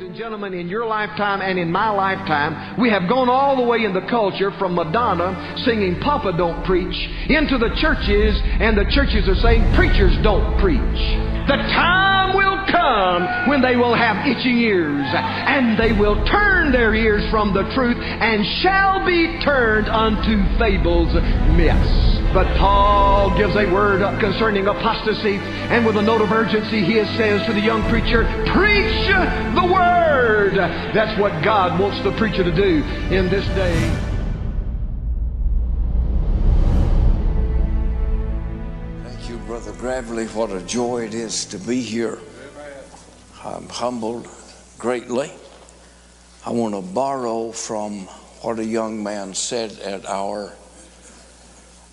Ladies and gentlemen, in your lifetime and in my lifetime, we have gone all the way in the culture from Madonna singing Papa Don't Preach into the churches, and the churches are saying preachers don't preach. The time will come when they will have itching ears, and they will turn their ears from the truth and shall be turned unto fables, myths. But Paul gives a word concerning apostasy, and with a note of urgency, he says to the young preacher, Preach the word! That's what God wants the preacher to do in this day. Thank you, Brother Gravely. What a joy it is to be here. I'm humbled greatly. I want to borrow from what a young man said at our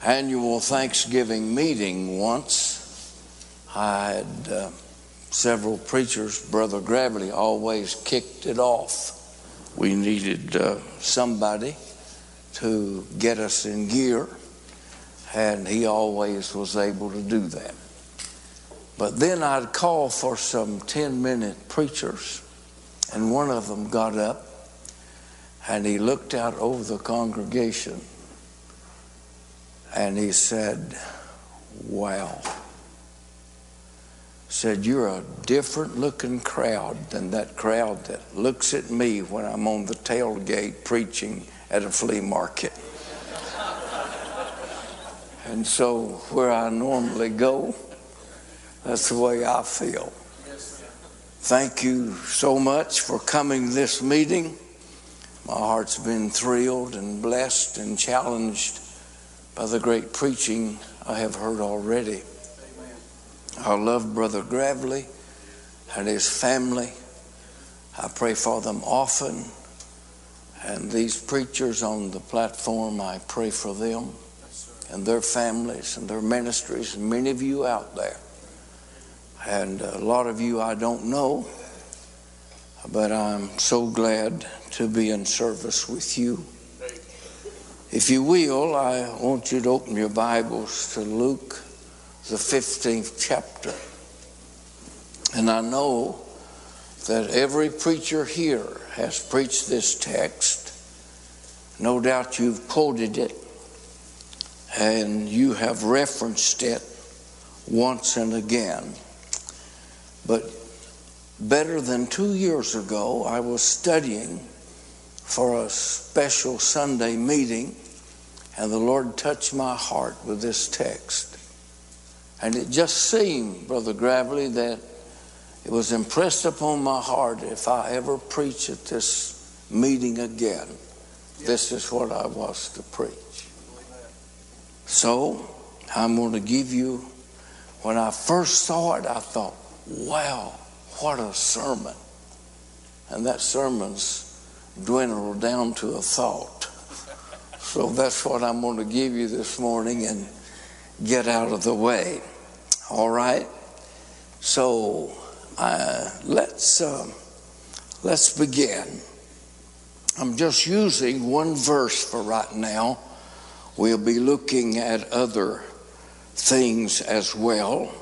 annual Thanksgiving meeting once. I had uh, several preachers, Brother Gravely always kicked it off. We needed uh, somebody to get us in gear, and he always was able to do that. But then I'd call for some 10 minute preachers, and one of them got up and he looked out over the congregation and he said, Wow. Said, You're a different looking crowd than that crowd that looks at me when I'm on the tailgate preaching at a flea market. and so, where I normally go, that's the way I feel. Thank you so much for coming this meeting. My heart's been thrilled and blessed and challenged by the great preaching I have heard already. I love Brother Gravely and his family. I pray for them often. And these preachers on the platform, I pray for them and their families and their ministries, and many of you out there. And a lot of you I don't know, but I'm so glad to be in service with you. If you will, I want you to open your Bibles to Luke, the 15th chapter. And I know that every preacher here has preached this text. No doubt you've quoted it and you have referenced it once and again. But better than two years ago, I was studying for a special Sunday meeting, and the Lord touched my heart with this text. And it just seemed, Brother Gravely, that it was impressed upon my heart if I ever preach at this meeting again, this is what I was to preach. So I'm going to give you, when I first saw it, I thought, wow, what a sermon. And that sermon's dwindled down to a thought. So that's what I'm going to give you this morning and get out of the way. All right? So uh, let's, uh, let's begin. I'm just using one verse for right now. We'll be looking at other things as well.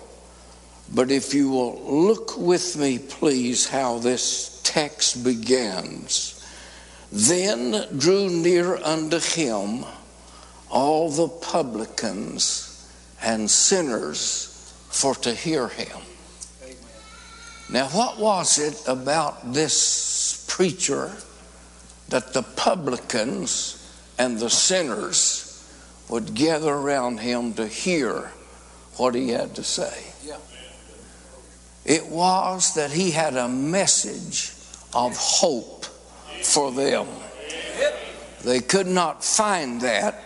But if you will look with me, please, how this text begins. Then drew near unto him all the publicans and sinners for to hear him. Amen. Now, what was it about this preacher that the publicans and the sinners would gather around him to hear what he had to say? Yeah. It was that he had a message of hope for them. They could not find that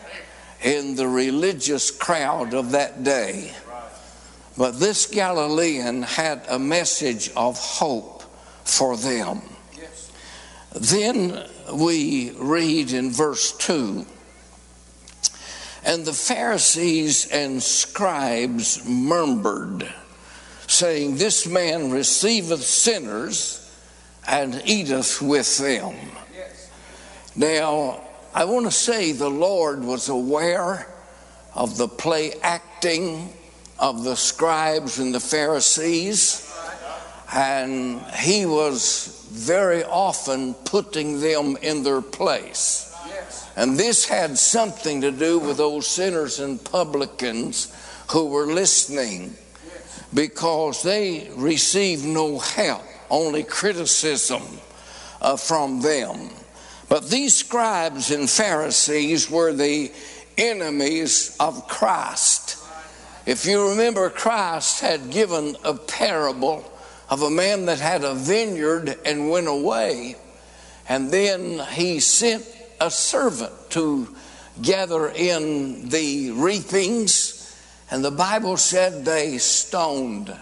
in the religious crowd of that day. But this Galilean had a message of hope for them. Then we read in verse 2 And the Pharisees and scribes murmured, saying, This man receiveth sinners and eateth with them. Now, I want to say the Lord was aware of the play acting of the scribes and the Pharisees, and he was very often putting them in their place. And this had something to do with those sinners and publicans who were listening because they received no help, only criticism uh, from them. But these scribes and Pharisees were the enemies of Christ. If you remember, Christ had given a parable of a man that had a vineyard and went away, and then he sent a servant to gather in the reapings, and the Bible said they stoned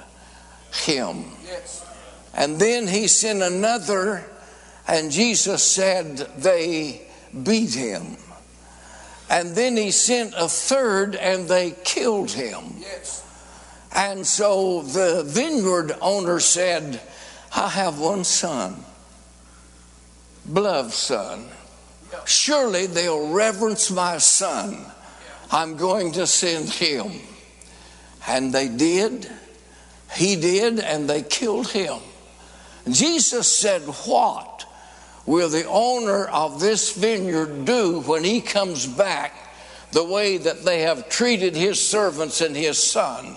him. Yes. And then he sent another, and Jesus said they beat him. And then he sent a third, and they killed him. Yes. And so the vineyard owner said, I have one son, beloved son. Surely they'll reverence my son. I'm going to send him. And they did. He did, and they killed him. Jesus said, What will the owner of this vineyard do when he comes back the way that they have treated his servants and his son?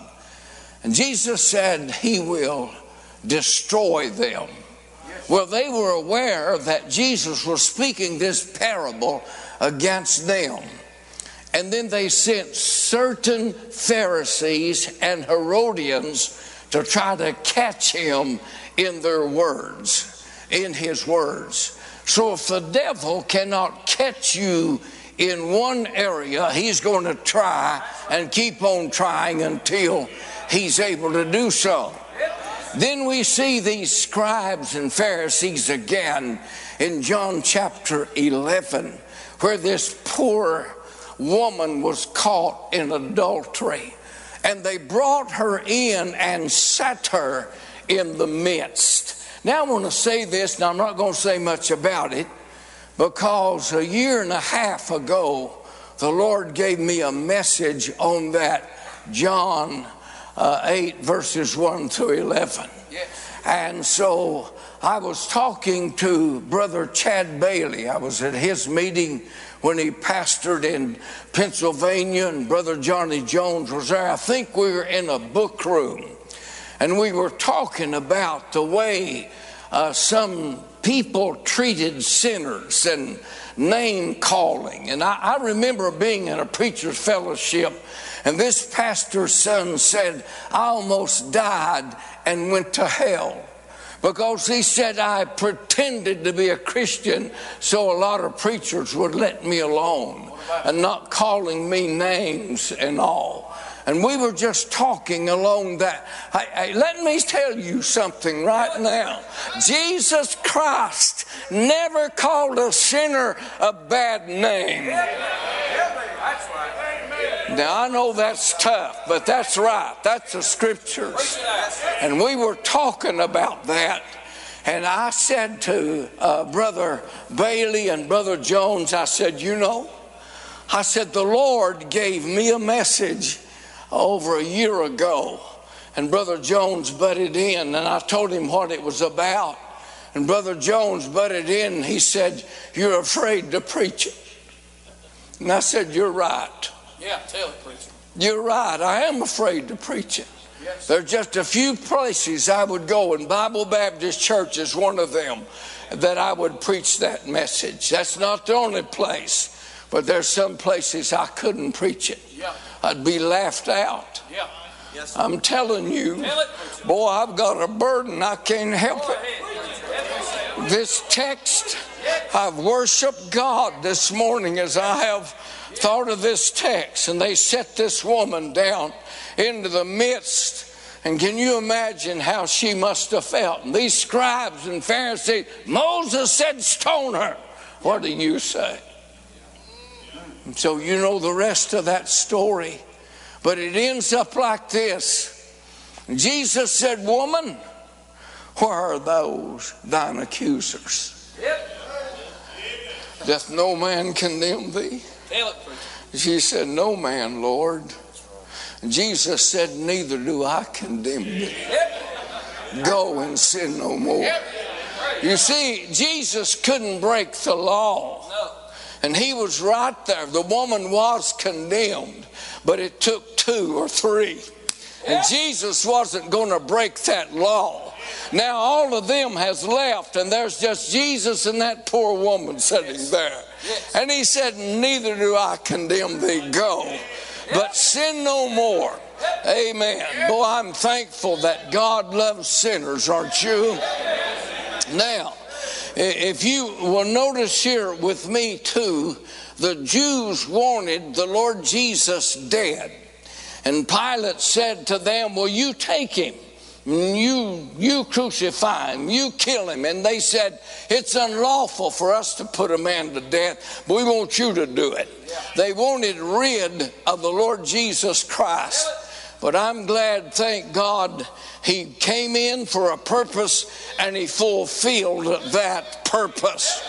And Jesus said, He will destroy them. Well, they were aware that Jesus was speaking this parable against them. And then they sent certain Pharisees and Herodians to try to catch him in their words, in his words. So if the devil cannot catch you in one area, he's going to try and keep on trying until he's able to do so. Then we see these scribes and Pharisees again in John chapter 11, where this poor woman was caught in adultery. And they brought her in and sat her in the midst. Now, I want to say this, and I'm not going to say much about it, because a year and a half ago, the Lord gave me a message on that John uh, 8, verses 1 through 11. Yes. And so I was talking to Brother Chad Bailey. I was at his meeting when he pastored in Pennsylvania, and Brother Johnny Jones was there. I think we were in a book room, and we were talking about the way uh, some people treated sinners and name calling. And I, I remember being in a preacher's fellowship and this pastor's son said, I almost died and went to hell because he said I pretended to be a Christian so a lot of preachers would let me alone and not calling me names and all. And we were just talking along that. Hey, hey, let me tell you something right now. Jesus Christ never called a sinner a bad name. Now, I know that's tough, but that's right. That's the scriptures. And we were talking about that. And I said to uh, Brother Bailey and Brother Jones, I said, You know, I said, the Lord gave me a message over a year ago. And Brother Jones butted in, and I told him what it was about. And Brother Jones butted in, and he said, You're afraid to preach it. And I said, You're right. Yeah, tell it, preacher. You're right. I am afraid to preach it. Yes. There's just a few places I would go, and Bible Baptist Church is one of them that I would preach that message. That's not the only place, but there's some places I couldn't preach it. Yeah. I'd be laughed out. Yeah. Yes, I'm telling you, Tell boy, I've got a burden. I can't help it. This text, I've worshiped God this morning as I have thought of this text and they set this woman down into the midst. And can you imagine how she must have felt? And these scribes and Pharisees, Moses said, Stone her. What do you say? So you know the rest of that story. But it ends up like this Jesus said, Woman, where are those thine accusers? Doth no man condemn thee? She said, No man, Lord. Jesus said, Neither do I condemn thee. Go and sin no more. You see, Jesus couldn't break the law. And he was right there. The woman was condemned, but it took two or three. And Jesus wasn't going to break that law. Now all of them has left, and there's just Jesus and that poor woman sitting there. And he said, Neither do I condemn thee. Go, but sin no more. Amen. Boy, I'm thankful that God loves sinners, aren't you? Now, if you will notice here with me too, the Jews wanted the Lord Jesus dead. And Pilate said to them, Will you take him. You, you crucify him, you kill him. And they said, It's unlawful for us to put a man to death, but we want you to do it. They wanted rid of the Lord Jesus Christ. But I'm glad, thank God, he came in for a purpose and he fulfilled that purpose.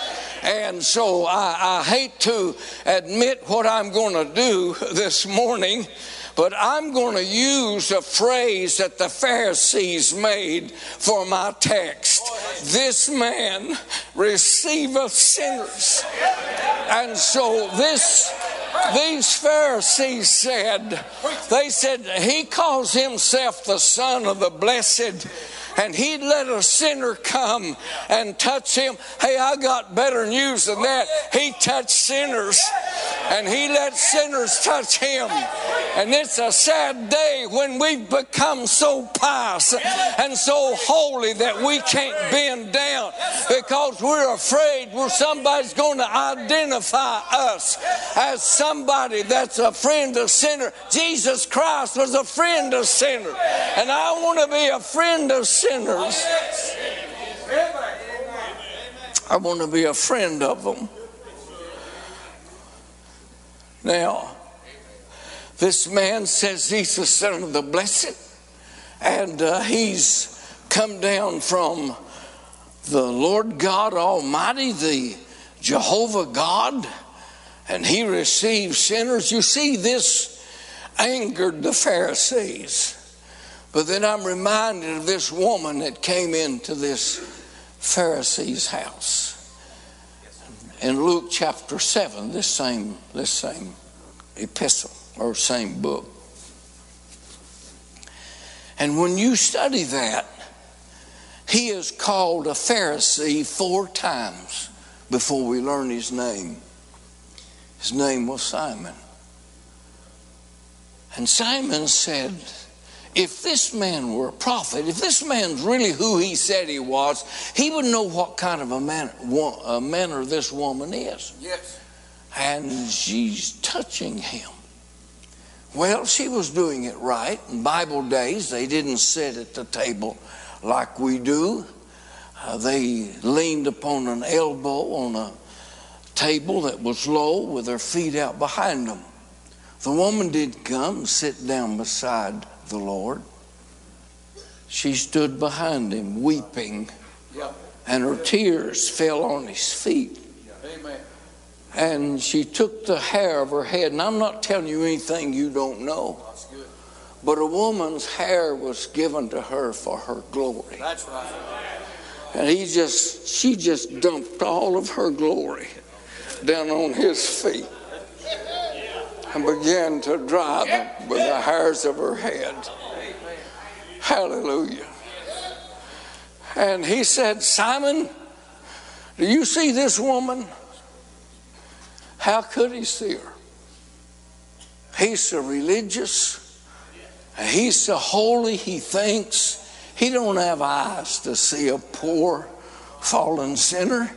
And so I, I hate to admit what I'm going to do this morning but I'm going to use a phrase that the Pharisees made for my text. This man receiveth sinners. And so this these Pharisees said, they said, He calls himself the Son of the Blessed and he'd let a sinner come and touch him. Hey, I got better news than that. He touched sinners and he let sinners touch him. And it's a sad day when we've become so pious and so holy that we can't bend down because we're afraid we're somebody's going to identify us as somebody that's a friend of sinner. Jesus Christ was a friend of sinner. And I want to be a friend of sinners. I want to be a friend of them. Now, this man says he's the son of the blessed, and uh, he's come down from the Lord God Almighty, the Jehovah God, and he receives sinners. You see, this angered the Pharisees. But then I'm reminded of this woman that came into this Pharisee's house. In Luke chapter 7, this same, this same epistle or same book. And when you study that, he is called a Pharisee four times before we learn his name. His name was Simon. And Simon said, if this man were a prophet, if this man's really who he said he was, he would know what kind of a, man, a manner this woman is. Yes. And she's touching him. Well, she was doing it right. In Bible days, they didn't sit at the table like we do. Uh, they leaned upon an elbow on a table that was low with their feet out behind them. The woman did come and sit down beside the Lord. She stood behind him weeping, and her tears fell on his feet. And she took the hair of her head, and I'm not telling you anything you don't know. But a woman's hair was given to her for her glory. That's right. And he just, she just dumped all of her glory down on his feet and began to dry them with the hairs of her head. Hallelujah. And he said, Simon, do you see this woman? How could he see her? He's so religious. He's so holy, he thinks. He don't have eyes to see a poor fallen sinner.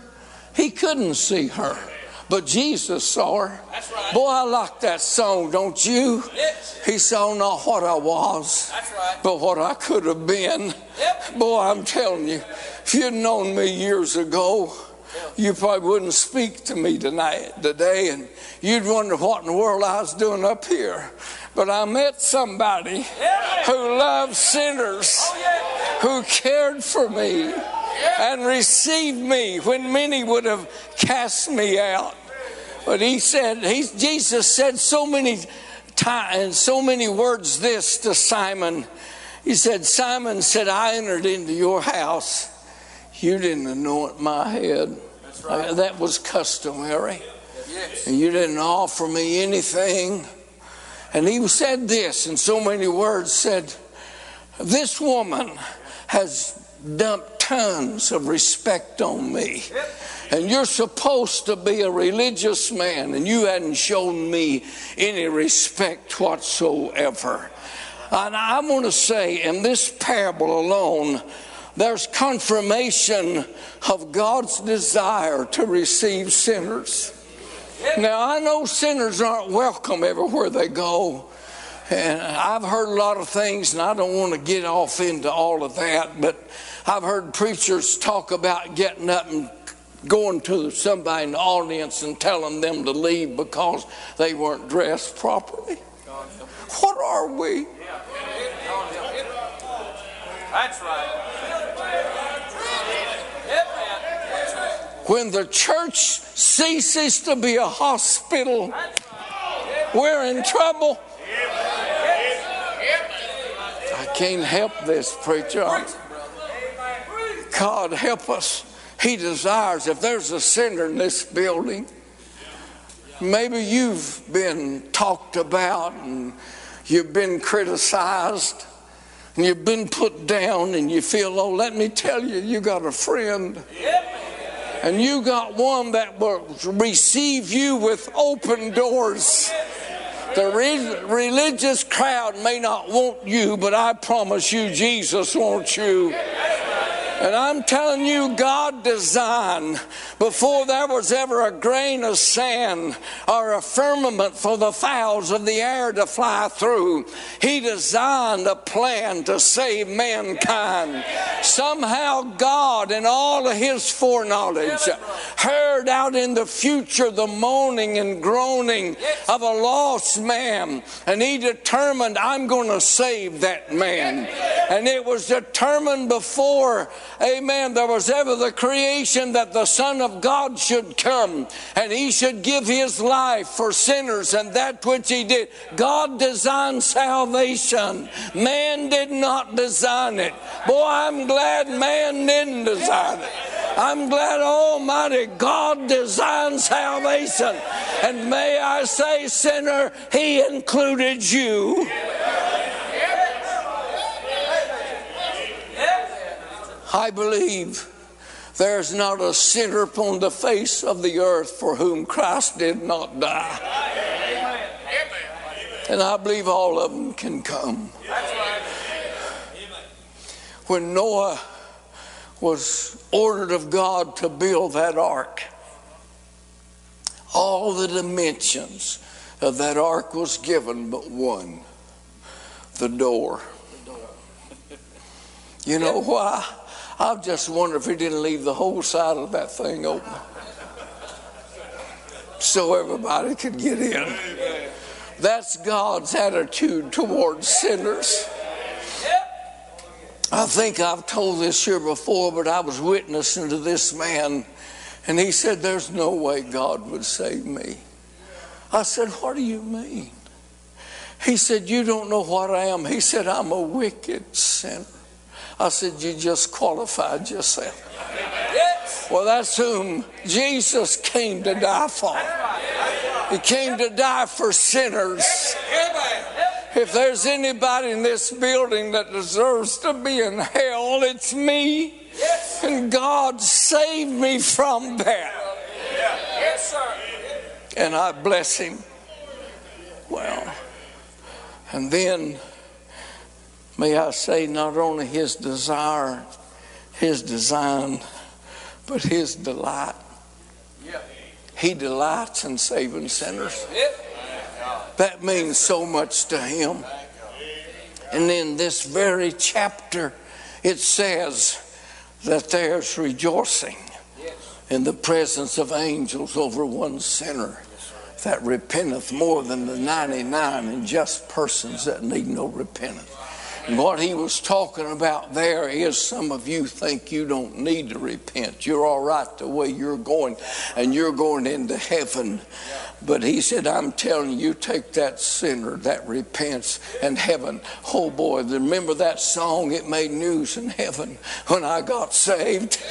He couldn't see her. But Jesus saw her. That's right. Boy, I like that song, don't you? Yes. He saw not what I was, That's right. but what I could have been. Yep. Boy, I'm telling you, if you'd known me years ago, you probably wouldn't speak to me tonight, today, and you'd wonder what in the world I was doing up here. But I met somebody who loved sinners, oh, who cared for me, and received me when many would have cast me out. But he said, he, Jesus said so many times, so many words this to Simon. He said, Simon said, I entered into your house. You didn't anoint my head. Right. Uh, that was customary. Yes. And you didn't offer me anything. And he said this in so many words said, This woman has dumped tons of respect on me. And you're supposed to be a religious man, and you hadn't shown me any respect whatsoever. And I want to say, in this parable alone, there's confirmation of God's desire to receive sinners. Now, I know sinners aren't welcome everywhere they go. And I've heard a lot of things, and I don't want to get off into all of that, but I've heard preachers talk about getting up and going to somebody in the audience and telling them to leave because they weren't dressed properly. What are we? That's right. When the church ceases to be a hospital, we're in trouble. I can't help this, preacher. God help us. He desires, if there's a sinner in this building, maybe you've been talked about and you've been criticized and you've been put down and you feel, oh, let me tell you, you got a friend. And you got one that will receive you with open doors. The re- religious crowd may not want you, but I promise you, Jesus wants you. And I'm telling you, God designed before there was ever a grain of sand or a firmament for the fowls of the air to fly through. He designed a plan to save mankind. Somehow, God, in all of His foreknowledge, heard out in the future the moaning and groaning of a lost man, and He determined, I'm going to save that man. And it was determined before amen, there was ever the creation that the Son of God should come and he should give his life for sinners, and that which he did. God designed salvation, man did not design it. Boy, I'm glad man didn't design it. I'm glad Almighty God designed salvation. And may I say, sinner, He included you. I believe there's not a sinner upon the face of the earth for whom Christ did not die. And I believe all of them can come. When Noah was ordered of God to build that ark, all the dimensions of that ark was given but one the door. You know why? I just wonder if he didn't leave the whole side of that thing open so everybody could get in. That's God's attitude towards sinners. I think I've told this here before, but I was witnessing to this man, and he said, There's no way God would save me. I said, What do you mean? He said, You don't know what I am. He said, I'm a wicked sinner. I said, You just qualified yourself. Well, that's whom Jesus came to die for. He came to die for sinners. If there's anybody in this building that deserves to be in hell, it's me. And God saved me from that. And I bless him. Well, and then may I say, not only his desire, his design, but his delight. He delights in saving sinners. That means so much to him. And in this very chapter, it says that there's rejoicing in the presence of angels over one sinner that repenteth more than the 99 and just persons that need no repentance. What he was talking about there is some of you think you don't need to repent. You're all right the way you're going, and you're going into heaven. But he said, I'm telling you, take that sinner that repents and heaven. Oh boy, remember that song? It made news in heaven when I got saved.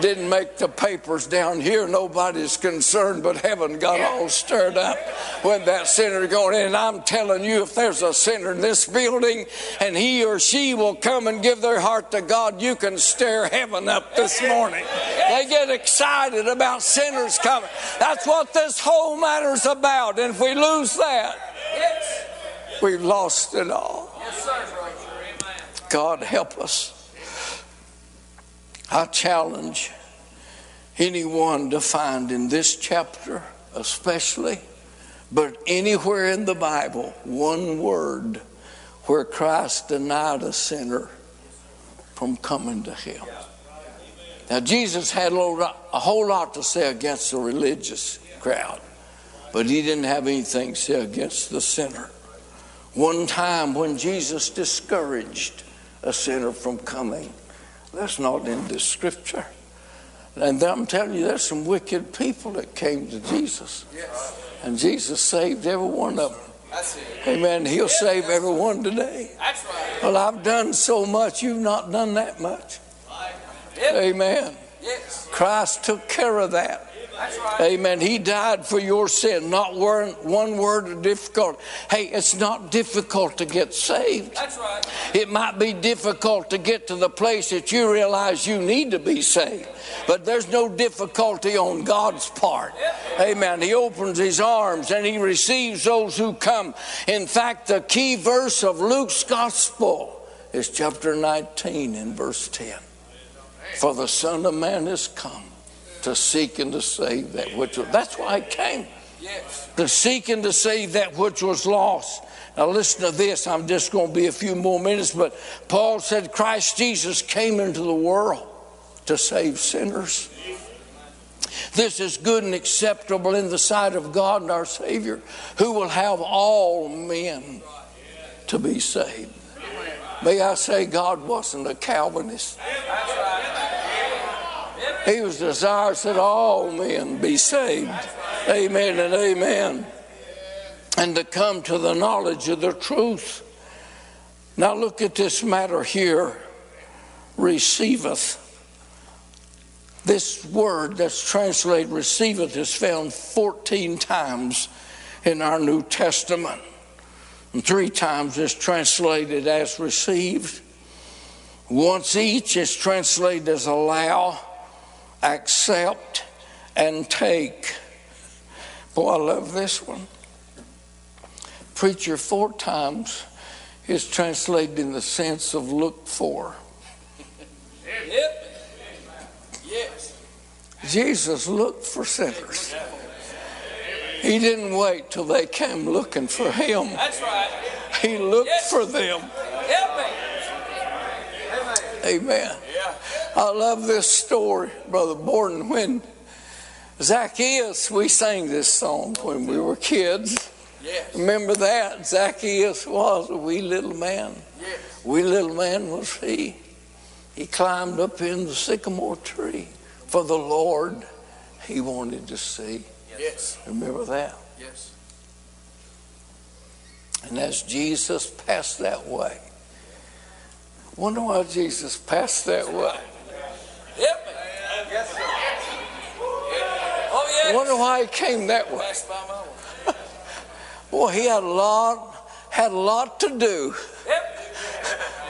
Didn't make the papers down here. Nobody's concerned, but heaven got all stirred up when that sinner going in. And I'm telling you, if there's a sinner in this building and he or she will come and give their heart to God, you can stir heaven up this morning. They get excited about sinners coming. That's what this whole matter's about. And if we lose that, we've lost it all. God help us. I challenge anyone to find in this chapter, especially, but anywhere in the Bible, one word where Christ denied a sinner from coming to him. Now, Jesus had a whole lot to say against the religious crowd. But he didn't have anything to say against the sinner. One time when Jesus discouraged a sinner from coming, that's not in the scripture. And I'm telling you, there's some wicked people that came to Jesus. And Jesus saved every one of them. Amen. He'll save every one today. Well, I've done so much, you've not done that much. Amen. Yes. Christ took care of that. Amen. He died for your sin. Not one, one word of difficult. Hey, it's not difficult to get saved. That's right. It might be difficult to get to the place that you realize you need to be saved. But there's no difficulty on God's part. Amen. He opens his arms and he receives those who come. In fact, the key verse of Luke's gospel is chapter 19 in verse 10. For the Son of Man is come to seek and to save that which was. That's why I came. Yes. To seek and to save that which was lost. Now, listen to this. I'm just going to be a few more minutes, but Paul said Christ Jesus came into the world to save sinners. This is good and acceptable in the sight of God and our Savior, who will have all men to be saved. May I say, God wasn't a Calvinist. He was desirous that all men be saved. Amen and amen. And to come to the knowledge of the truth. Now look at this matter here receiveth. This word that's translated receiveth is found 14 times in our New Testament. And three times it's translated as received. Once each is translated as allow accept, and take. Boy, I love this one. Preacher four times is translated in the sense of look for. Yep. Yes. Jesus looked for sinners. He didn't wait till they came looking for him. That's right. He looked yes. for them. Amen. I love this story, Brother Borden. When Zacchaeus, we sang this song when we were kids. Yes. Remember that? Zacchaeus was a wee little man. Yes. Wee little man was he. He climbed up in the sycamore tree for the Lord he wanted to see. Yes. Remember that? Yes. And as Jesus passed that way, wonder why Jesus passed that way. Yep. Yes, sir. Oh, yes. Wonder why he came that way. Boy, he had a lot, had a lot to do. Yep.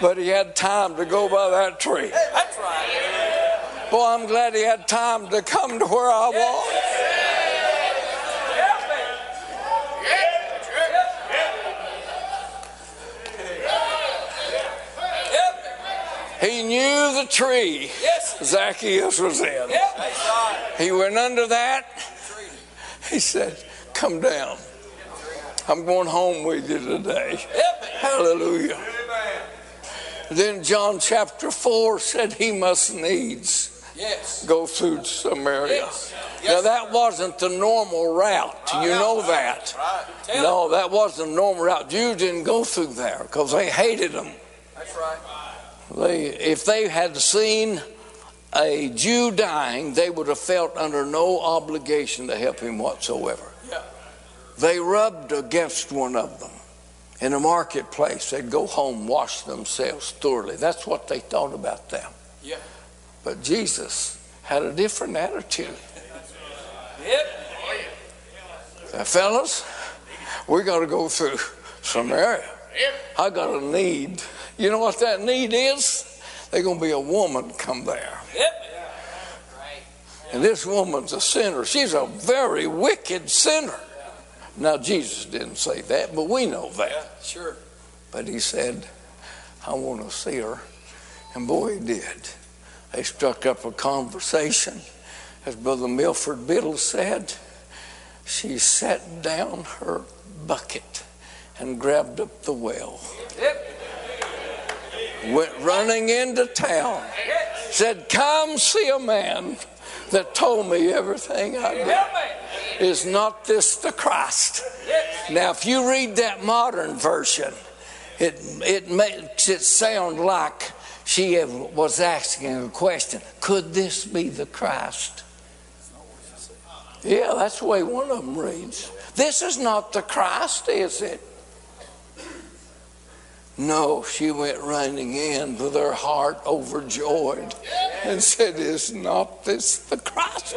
But he had time to go by that tree. That's right. Boy, I'm glad he had time to come to where I was. He knew the tree yes. Zacchaeus was in. Yep. He went under that. He said, Come down. I'm going home with you today. Yep. Hallelujah. Amen. Then John chapter 4 said he must needs yes. go through Samaria. Yes. Yes. Now, that wasn't the normal route. Right. You know right. that. Right. No, that wasn't the normal route. Jews didn't go through there because they hated them. That's right. They, if they had seen a Jew dying, they would have felt under no obligation to help him whatsoever. They rubbed against one of them in a marketplace. They'd go home, wash themselves thoroughly. That's what they thought about them. Yeah. But Jesus had a different attitude. Yep. Now, fellas, we got to go through Samaria. Yep. I got a need. You know what that need is? They're going to be a woman come there. Yep. And this woman's a sinner. She's a very wicked sinner. Now, Jesus didn't say that, but we know that. Yeah, sure. But he said, I want to see her. And boy, he did. They struck up a conversation. As Brother Milford Biddle said, she set down her bucket and grabbed up the well. Yep. Went running into town. Said, Come see a man that told me everything I did. Is not this the Christ? Now, if you read that modern version, it, it makes it sound like she was asking a question Could this be the Christ? Yeah, that's the way one of them reads. This is not the Christ, is it? No, she went running in with her heart overjoyed and said, Is not this the Christ?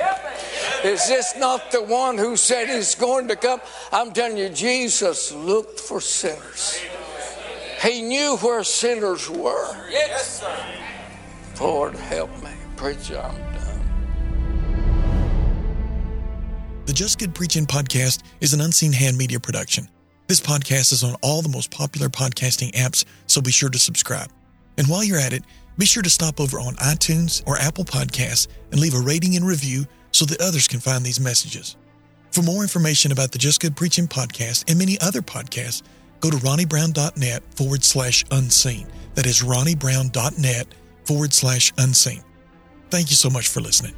Is this not the one who said he's going to come? I'm telling you, Jesus looked for sinners. He knew where sinners were. Yes, sir. Lord, help me. Preacher, I'm done. The Just Good Preaching podcast is an unseen hand media production. This podcast is on all the most popular podcasting apps, so be sure to subscribe. And while you're at it, be sure to stop over on iTunes or Apple Podcasts and leave a rating and review so that others can find these messages. For more information about the Just Good Preaching podcast and many other podcasts, go to ronniebrown.net forward slash unseen. That is ronniebrown.net forward slash unseen. Thank you so much for listening.